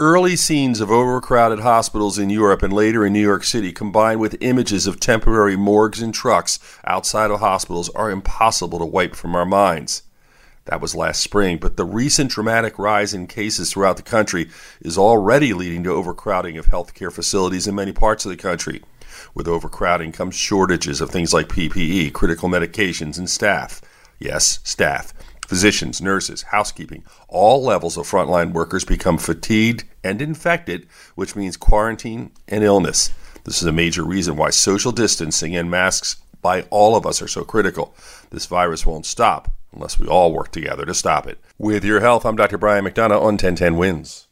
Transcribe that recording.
Early scenes of overcrowded hospitals in Europe and later in New York City, combined with images of temporary morgues and trucks outside of hospitals, are impossible to wipe from our minds. That was last spring, but the recent dramatic rise in cases throughout the country is already leading to overcrowding of healthcare facilities in many parts of the country. With overcrowding comes shortages of things like PPE, critical medications, and staff. Yes, staff physicians, nurses, housekeeping, all levels of frontline workers become fatigued and infected, which means quarantine and illness. This is a major reason why social distancing and masks by all of us are so critical. This virus won't stop unless we all work together to stop it. With your health, I'm Dr. Brian McDonough on 1010 Wins.